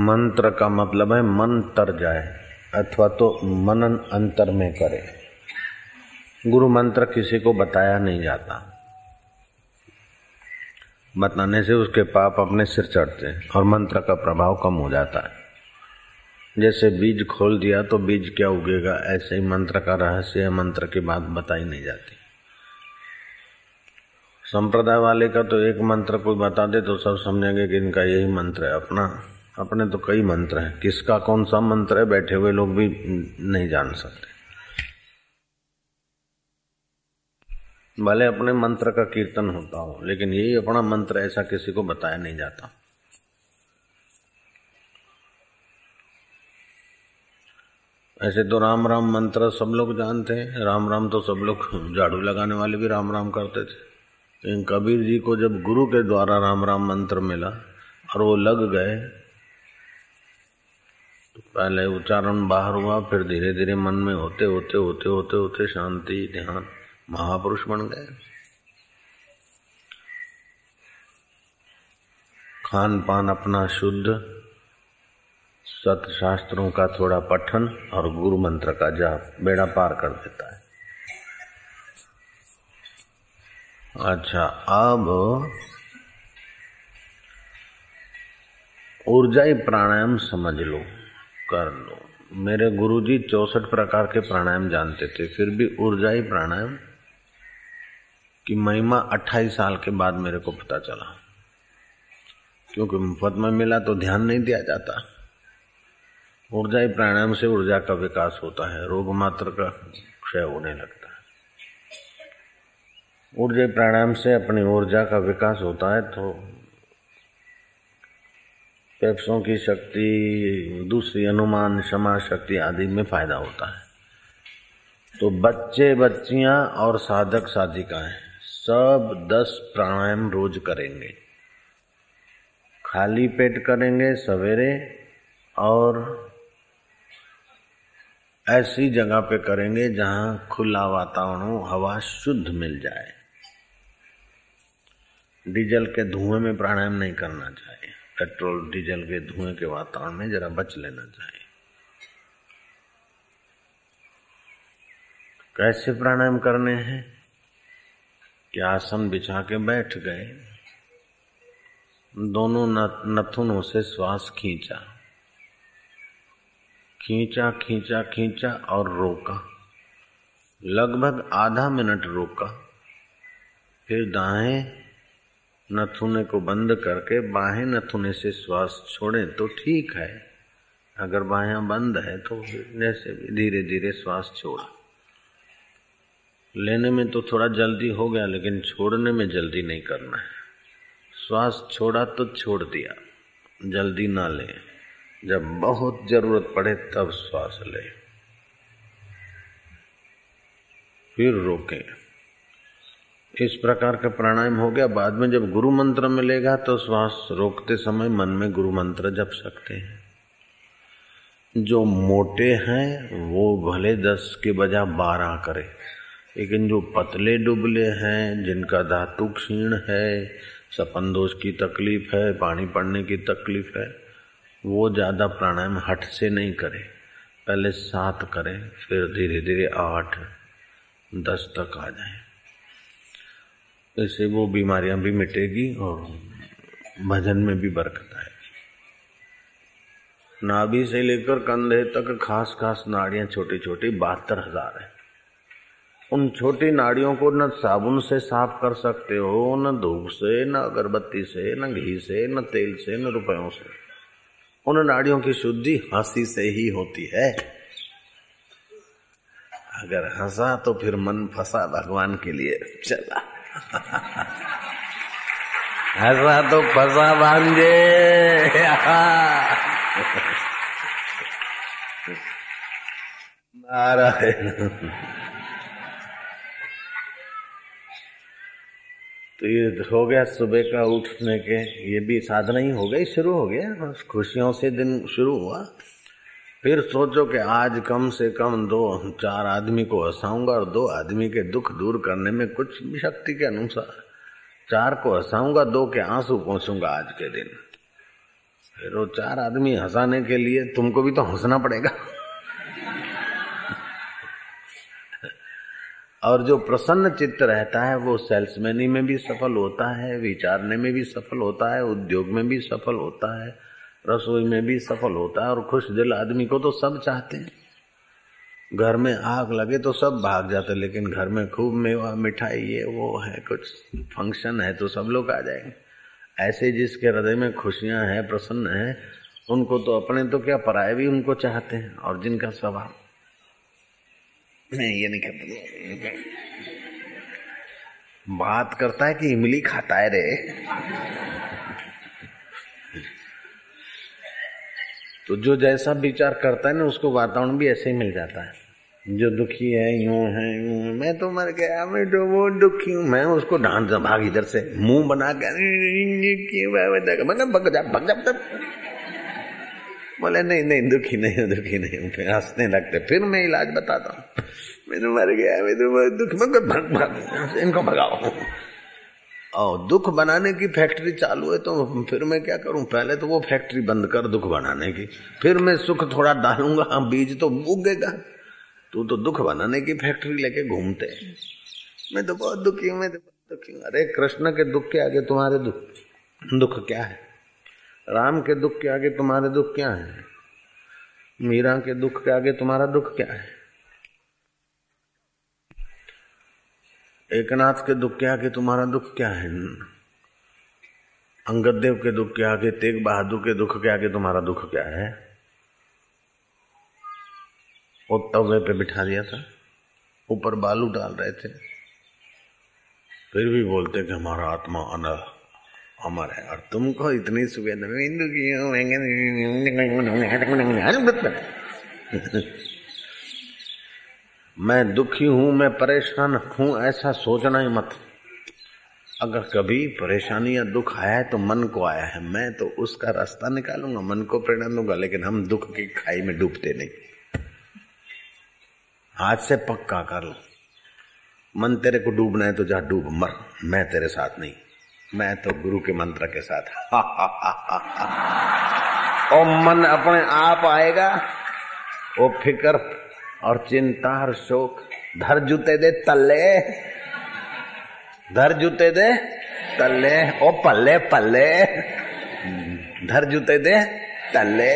मंत्र का मतलब है मन तर जाए, अथवा तो मनन अंतर में करे। गुरु मंत्र किसी को बताया नहीं जाता। बताने से उसके पाप अपने सिर चढ़ते हैं और मंत्र का प्रभाव कम हो जाता है। जैसे बीज खोल दिया तो बीज क्या उगेगा, ऐसे ही मंत्र का रहस्य मंत्र की बात बताई नहीं जाती। संप्रदाय वाले का तो एक मंत्र कोई बता दे तो सब समझेंगे कि इनका यही मंत्र है अपना। अपने तो कई मंत्र हैं। किसका कौन सा मंत्र है, बैठे हुए लोग भी नहीं जान सकते। भले अपने मंत्र का कीर्तन होता हो, लेकिन यही अपना मंत्र ऐसा किसी को बताया नहीं जाता। ऐसे तो राम राम मंत्र सब लोग जानते हैं। राम राम तो सब लोग झाड़ू लगाने वाले भी राम राम करते थे। लेकिन कबीर जी को जब गुरु के द्वारा राम राम मंत्र मिला और वो लग गए पहले उच्चारण बाहर हुआ, फिर धीरे धीरे मन में होते होते होते होते होते शांति, ध्यान, महापुरुष बन गए। खान पान अपना शुद्ध सत शास्त्रों का थोड़ा पठन और गुरु मंत्र का जाप बेड़ा पार कर देता है। अच्छा अब ऊर्जाई प्राणायाम समझ लो। कर लो। मेरे गुरुजी चौसठ प्रकार के प्राणायाम जानते थे, फिर भी ऊर्जाई प्राणायाम की महिमा 28 साल के बाद मेरे को पता चला। क्योंकि मुफ़्त में मिला तो ध्यान नहीं दिया जाता। ऊर्जाई प्राणायाम से ऊर्जा का विकास होता है, रोग मात्र का क्षय होने लगता है। ऊर्जा प्राणायाम से अपनी ऊर्जा का विकास होता है तो पेप्सों की शक्ति, दूसरी अनुमान, क्षमा शक्ति आदि में फ़ायदा होता है। तो बच्चे बच्चियाँ और साधक साधिकाएँ सब दस प्राणायाम रोज करेंगे। खाली पेट करेंगे सवेरे और ऐसी जगह पे करेंगे जहाँ खुला वातावरण हो हवा शुद्ध मिल जाए। डीजल के धुएँ में प्राणायाम नहीं करना चाहिए। पेट्रोल, डीजल के धुएँ के वातावरण में जरा बच लेना चाहिए। कैसे प्राणायाम करने हैं? कि आसन बिछा के बैठ गए। दोनों नथुनों से श्वास खींचा। खींचा खींचा खींचा और रोका। लगभग आधा मिनट रोका। फिर दाएँ नथुने को बंद करके, बाहें नथुने से श्वास छोड़े तो ठीक है। अगर बाहें बंद है तो जैसे भी धीरे धीरे श्वास छोड़ा। लेने में तो थोड़ा जल्दी हो गया, लेकिन छोड़ने में जल्दी नहीं करना है। श्वास छोड़ा तो छोड़ दिया, जल्दी ना ले। जब बहुत ज़रूरत पड़े, तब श्वास ले। फिर रोकें। इस प्रकार का प्राणायाम हो गया। बाद में जब गुरु मंत्र मिलेगा तो श्वास रोकते समय मन में गुरु मंत्र जप सकते हैं। जो मोटे हैं, वो भले दस के बजाय बारह करे। लेकिन जो पतले डुबले हैं, जिनका धातु क्षीण है, सपन दोष की तकलीफ़ है, पानी पड़ने की तकलीफ़ है, वो ज़्यादा प्राणायाम हट से नहीं करे। पहले सात करें, फिर धीरे धीरे आठ, दस तक आ जाए। इससे वो बीमारियाँ भी मिटेगी और भजन में भी बरकत आएगी। नाभि से लेकर कंधे तक खास खास नाड़ियाँ छोटी छोटी बहत्तर हज़ार है। उन छोटी नाड़ियों को न साबुन से साफ़ कर सकते हो, न धूप से, न अगरबत्ती से, न घी से, न तेल से, न रुपयों से। उन नाड़ियों की शुद्धि हँसी से ही होती है। अगर हंसा तो फिर मन फंसा भगवान के लिए। चला। ऐसा तो फसा बांधे। नारायण। तो ये हो गया सुबह का उठने के, ये भी साधना ही हो गई, शुरू हो गया। खुशियों से दिन शुरू हुआ। फिर सोचो कि आज कम से कम दो, चार आदमी को हंसाऊँगा और दो आदमी के दुख दूर करने में कुछ भी शक्ति के अनुसार। चार को हंसाऊँगा, दो के आँसू पहुंचूँगा आज के दिन। फिर वो चार आदमी हंसाने के लिए तुमको भी तो हंसना पड़ेगा। और जो प्रसन्न चित्त रहता है, वो सेल्समैनी में भी सफल होता है, विचारने में भी सफल होता है, उद्योग में भी सफल होता है। रसोई में भी सफल होता है और खुश दिल आदमी को तो सब चाहते हैं। घर में आग लगे तो सब भाग जाते लेकिन घर में खूब मेवा, मिठाई, ये, वो है, कुछ फ़ंक्शन है तो सब लोग आ जाएँगे। ऐसे जिसके हृदय में खुशियाँ हैं, प्रसन्न हैं, उनको तो अपने तो क्या पराए भी उनको चाहते हैं, और जिनका स्वभाव। नहीं ये नहीं करता। बात करता है कि इमली खाता है रे। तो जो जैसा विचार करता है ना, उसको वातावरण भी ऐसे ही मिल जाता है। जो दुखी है, यूँ है यूँ है, मैं तो मर गया, मैं तो वो दुखी हूँ। मैं उसको ढांढ भाग इधर से, मुँह बना कर भग जा भग जा बोले, नहीं नहीं, दुखी नहीं हूँ, दुखी नहीं हूँ। फिर हंसने लगते, फिर मैं इलाज बताता हूँ। मैं तो मर गया, मैं तो दुख, में भग भग, इनको भगाओ। और दुख बनाने की फैक्ट्री चालू है तो फिर मैं क्या करूँ? पहले तो वो फैक्ट्री बंद कर दुख बनाने की। फिर मैं सुख थोड़ा डालूँगा बीज तो उगेगा। तू तो दुख बनाने की फैक्ट्री लेके घूमते मैं तो बहुत दुखी हूँ, मैं तो बहुत दुखी हूँ। अरे, कृष्ण के दुख के आगे तुम्हारे दुख दुख क्या है? राम के दुख के आगे तुम्हारे दुख क्या है? मीरा के दुख के आगे तुम्हारा दुख क्या है? एकनाथ के दुख के आगे तुम्हारा दुख क्या है अंगद देव के दुख के आगे तेग बहादुर के दुख के आगे तुम्हारा दुख क्या है वो तवे पे बिठा दिया था ऊपर बालू डाल रहे थे फिर भी बोलते कि हमारा आत्मा अनर अमर है और तुमको इतनी सुविधा मैं दुखी हूँ, मैं परेशान हूँ, ऐसा सोचना ही मत। अगर कभी परेशानी या दुख आया है तो मन को आया है। मैं तो उसका रास्ता निकालूँगा, मन को प्रेरणा दूँगा, लेकिन हम दुख की खाई में डूबते नहीं। आज से पक्का कर लो। मन तेरे को डूबना है तो जा डूब, मर। मैं तेरे साथ नहीं। मैं तो गुरु के मंत्र के साथ। हा हा हा मन अपने आप आएगा, वो फिकर और चिंता और शोक। धर जूते दे तल्ले। धर जूते दे तल्ले। ओ, पल्ले पल्ले। धर जूते दे तल्ले।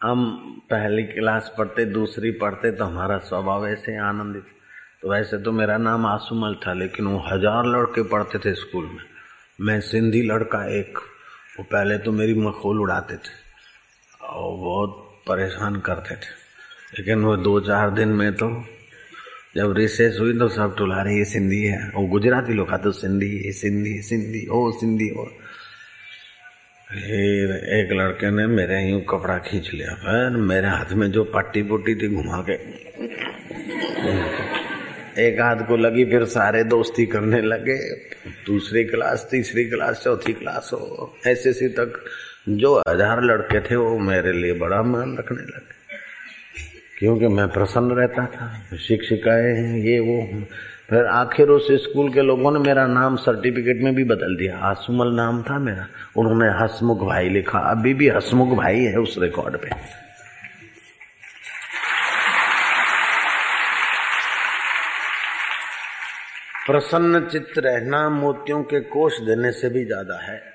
हम पहली क्लास पढ़ते, दूसरी पढ़ते तो हमारा स्वभाव ऐसे आनंदित। तो वैसे तो मेरा नाम आसुमल था, लेकिन वो हज़ार लड़के पढ़ते थे स्कूल में। मैं सिंधी लड़का एक। वो पहले तो मेरी मखोल उड़ाते थे। और बहुत परेशान करते थे। लेकिन वो दो चार दिन में तो जब रिसेस हुई तो सब टुला रहे, ये सिंधी है। वो गुजराती लोग तो सिंधी, ये सिंधी सिंधी, ओ सिंधी, ओ। फिर एक लड़के ने मेरे यूँ कपड़ा खींच लिया। फिर मेरे हाथ में जो पट्टी पुट्टी थी घुमा के, एक हाथ को लगी, फिर सारे दोस्ती करने लगे। दूसरी क्लास तीसरी क्लास चौथी क्लास हो ऐसे तक जो हज़ार लड़के थे, वो मेरे लिए बड़ा मान रखने लगे। क्योंकि मैं प्रसन्न रहता था, शिक्षिकाएँ हैं, ये, वो फिर आखिर उस स्कूल के लोगों ने मेरा नाम सर्टिफिकेट में भी बदल दिया। आसुमल नाम था मेरा। उन्होंने हसमुख भाई लिखा। अभी भी हसमुख भाई है उस रिकॉर्ड पे। प्रसन्न चित्त रहना मोतियों के कोष देने से भी ज़्यादा है।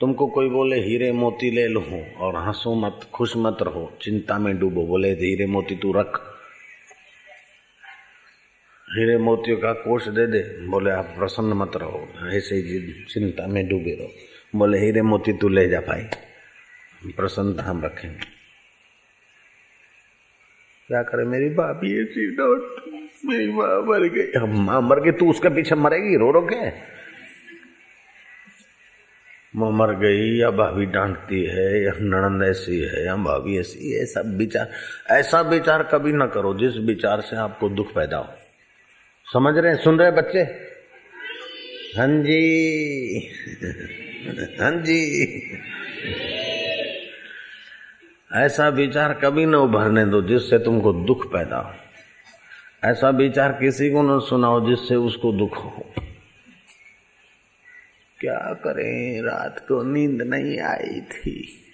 तुमको कोई बोले, हीरे मोती ले लो और हंसो मत, खुश मत रहो। चिंता में डूबो, बोले, हीरे मोती तू रख। हीरे मोतियों का कोष दे दे, बोले, आप प्रसन्न मत रहो, ऐसे ही चिंता में डूबे रहो। बोले, हीरे मोती तू ले जा भाई, प्रसन्नता हम रखेंगे। क्या करे, मेरी भाभी ऐसी डॉट मेरी माँ मर गई। माँ मर गई, तू उसके पीछे मरेगी, रो रो के? वो मर गई, या भाभी डांटती है, या नणंद ऐसी है, या भाभी ऐसी है सब विचार, ऐसा विचार कभी ना करो, जिस विचार से आपको दुख पैदा हो। समझ रहे हैं? सुन रहे हैं बच्चे? हाँ जी। हाँ जी। ऐसा विचार कभी ना उभरने दो, जिससे तुमको दुख पैदा हो। ऐसा विचार किसी को न सुनाओ, जिससे उसको दुख हो। क्या करें? रात को नींद नहीं आई थी।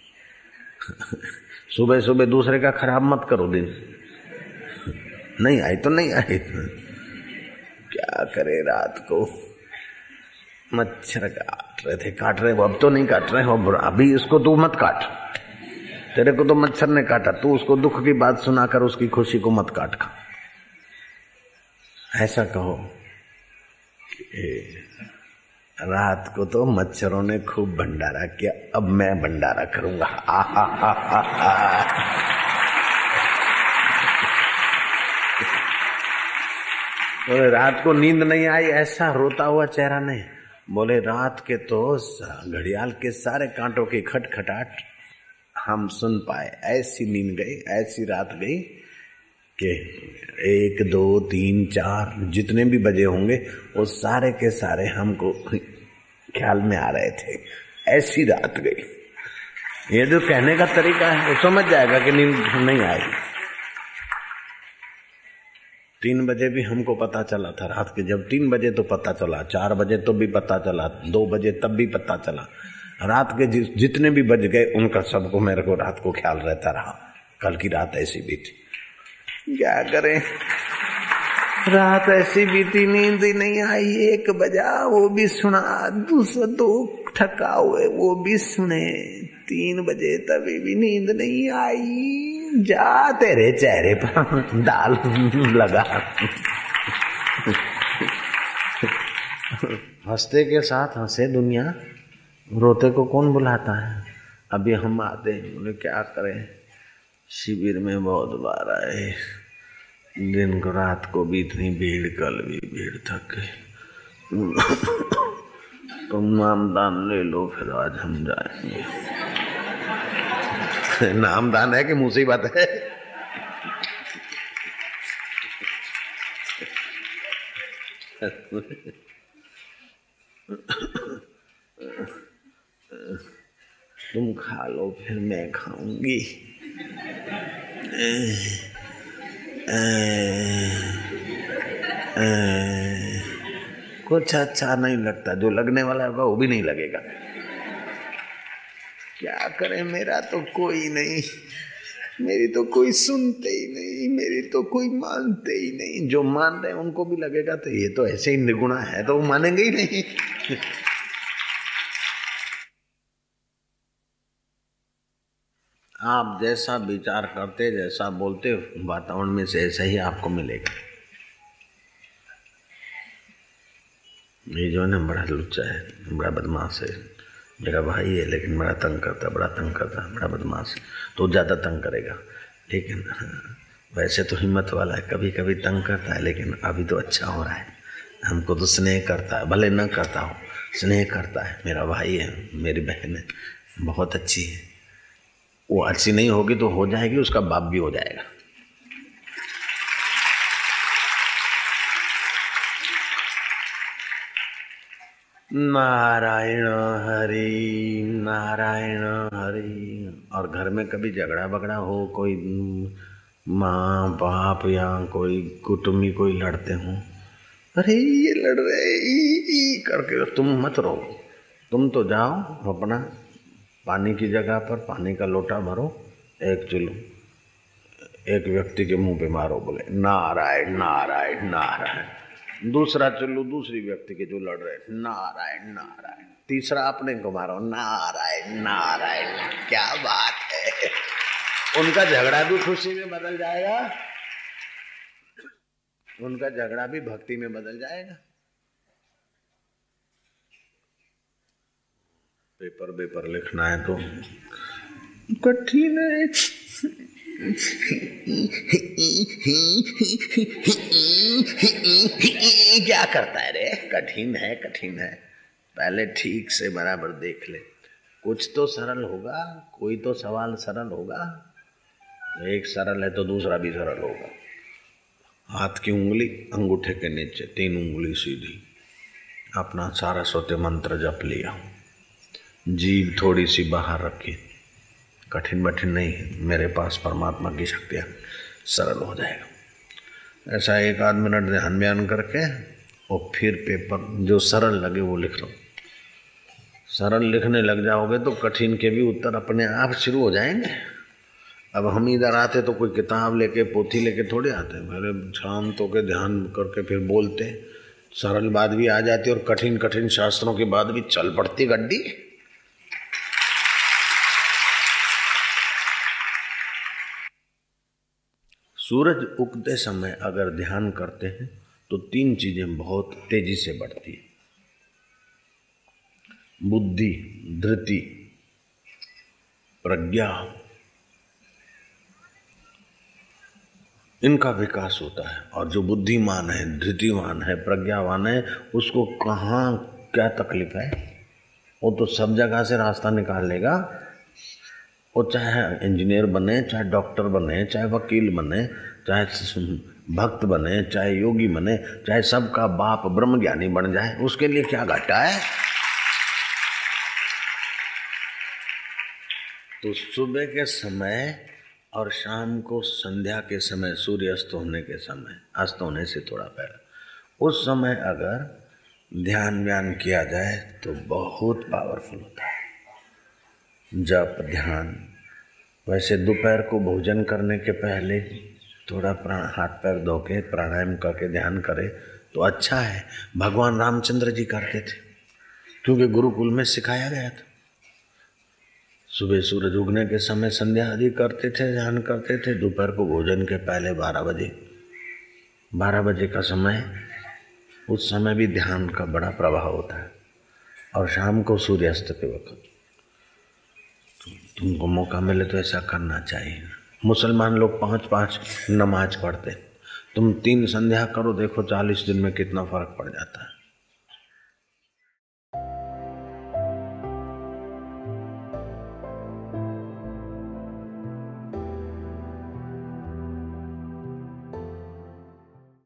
सुबह सुबह दूसरे का खराब मत करो दिन। नहीं आई तो नहीं आई। क्या करे रात को? मच्छर काट रहे थे, काट रहे वो अब तो नहीं काट रहे हो अभी इसको तू मत काट। तेरे को तो मच्छर ने काटा। तू उसको दुख की बात सुनाकर उसकी खुशी को मत काट खा। ऐसा कहो रात को तो मच्छरों ने खूब भंडारा किया। अब मैं भंडारा करूँगा। आ हा हा हा हा बोले, रात को नींद नहीं आई, ऐसा रोता हुआ चेहरा नहीं। बोले, रात के तो घड़ियाल के सारे कांटों की खटखटाट हम सुन पाए। ऐसी नींद गई, ऐसी रात गई कि एक, दो, तीन, चार, जितने भी बजे होंगे, वो सारे के सारे हमको ख्याल में आ रहे थे। ऐसी रात गई। ये जो कहने का तरीका है, वो समझ जाएगा कि नींद नहीं आई तीन बजे भी हमको पता चला था रात के। जब तीन बजे तो पता चला, चार बजे तो भी पता चला, दो बजे तब भी पता चला। रात के जितने भी बज गए, उनका सबको मेरे को रात को ख्याल रहता रहा। कल की रात ऐसी भी थी। क्या करें? रात ऐसी बीती, नींद ही नहीं आई। एक बजा, वो भी सुना, दूसरा दो थका हुए, वो भी सुने। तीन बजे तभी भी नींद नहीं आई। जा तेरे चेहरे पर, दाल लगा। हँसते के साथ हंसे दुनिया। रोते को कौन बुलाता है? अभी हम आते हैं, उन्हें क्या करें? शिविर में बहुत बार आए। दिन को रात को भी इतनी भीड़, कल भी भीड़ थक तुम नाम दान ले लो, फिर आज हम जाएँगे। नाम दान है कि मुसीबत है? तुम खा लो, फिर मैं खाऊँगी। कुछ अच्छा नहीं लगता, जो लगने वाला होगा वो भी नहीं लगेगा। क्या करें, मेरा तो कोई नहीं, मेरी तो कोई सुनते ही नहीं, मेरी तो कोई मानते ही नहीं। जो मान रहे उनको भी लगेगा तो ये तो ऐसे ही निगुणा है तो वो मानेंगे ही नहीं। आप जैसा विचार करते, जैसा बोलते, वातावरण में से ऐसा ही आपको मिलेगा। ये जो है ना, बड़ा लुच्चा है, बड़ा बदमाश है। मेरा भाई है, लेकिन बड़ा तंग करता है बड़ा तंग करता है बड़ा बदमाश तो ज़्यादा तंग करेगा। लेकिन वैसे तो हिम्मत वाला है कभी कभी तंग करता है, लेकिन अभी तो अच्छा हो रहा है। हमको तो स्नेह करता है, भले न करता हो, स्नेह करता है। मेरा भाई है, मेरी बहन है, बहुत अच्छी है। वो अच्छी नहीं होगी तो हो जाएगी उसका बाप भी हो जाएगा। नारायण हरि नारायण हरि। और घर में कभी झगड़ा बगड़ा हो कोई माँ बाप या कोई कुटुम्बी कोई लड़ते हो अरे ये लड़ रहे ई, करके तुम मत रहो। तुम तो जाओ अपना पानी की जगह पर पानी का लोटा भरो, एक चुल्लू, एक व्यक्ति के मुँह पे मारो बोले, नारायण नारायण नारायण। दूसरा चुल्लू दूसरी व्यक्ति के जो लड़ रहे नारायण नारायण। तीसरा अपने को मारो, नारायण नारायण, क्या बात है। उनका झगड़ा भी खुशी में बदल जाएगा। उनका झगड़ा भी भक्ति में बदल जाएगा। पेपर पेपर लिखना है तो। कठिन है। क्या करता है रे? कठिन है कठिन है। पहले ठीक से बराबर देख ले। कुछ तो सरल होगा कोई तो सवाल सरल होगा। एक सरल है तो दूसरा भी सरल होगा। हाथ की उंगली अंगूठे के नीचे तीन उंगली सीधी। अपना सारा सोते मंत्र जप लिया। जीव थोड़ी सी बाहर रखी। कठिन बठिन नहीं, मेरे पास परमात्मा की शक्तियाँ सरल हो जाएगा। ऐसा एक आध मिनट ध्यान बयान करके, और फिर पेपर जो सरल लगे वो लिख लो। सरल लिखने लग जाओगे तो कठिन के भी उत्तर अपने आप शुरू हो जाएँगे। अब हम इधर आते तो कोई किताब लेके, पोथी लेके थोड़े आते। पहले शांत होकर ध्यान करके फिर बोलते। सरल बात भी आ जाती और कठिन कठिन शास्त्रों की बात भी चल पड़ती गड्डी। सूरज उगते समय अगर ध्यान करते हैं तो तीन चीज़ें बहुत तेज़ी से बढ़ती है। बुद्धि, धृति, प्रज्ञा, इनका विकास होता है। और जो बुद्धिमान है, धृतिमान है, प्रज्ञावान है, उसको कहाँ क्या तकलीफ़ है? वो तो सब जगह से रास्ता निकाल लेगा। वो चाहे इंजीनियर बने, चाहे डॉक्टर बने, चाहे वकील बने, चाहे भक्त बने, चाहे योगी बने, चाहे सबका बाप ब्रह्म ज्ञानी बन जाए, उसके लिए क्या घाटा है? तो सुबह के समय और शाम को संध्या के समय, सूर्य अस्त होने के समय, अस्त होने से थोड़ा पहले, उस समय अगर ध्यान व्यान किया जाए तो बहुत पावरफुल होता है। जप, ध्यान। वैसे दोपहर को भोजन करने के पहले थोड़ा प्राण, हाथ पैर धो के प्राणायाम करके ध्यान करे तो अच्छा है। भगवान रामचंद्र जी करते थे, क्योंकि गुरुकुल में सिखाया गया था। सुबह सूरज उगने के समय संध्या आदि करते थे, ध्यान करते थे। दोपहर को भोजन के पहले बारह बजे। बारह बजे का समय, उस समय भी ध्यान का बड़ा प्रभाव होता है। और शाम को सूर्यास्त के वक्त। तुमको मौका मिले तो ऐसा करना चाहिए। मुसलमान लोग पाँच पाँच नमाज़ पढ़ते तुम तीन संध्या करो, देखो चालीस दिन में कितना फ़र्क पड़ जाता है।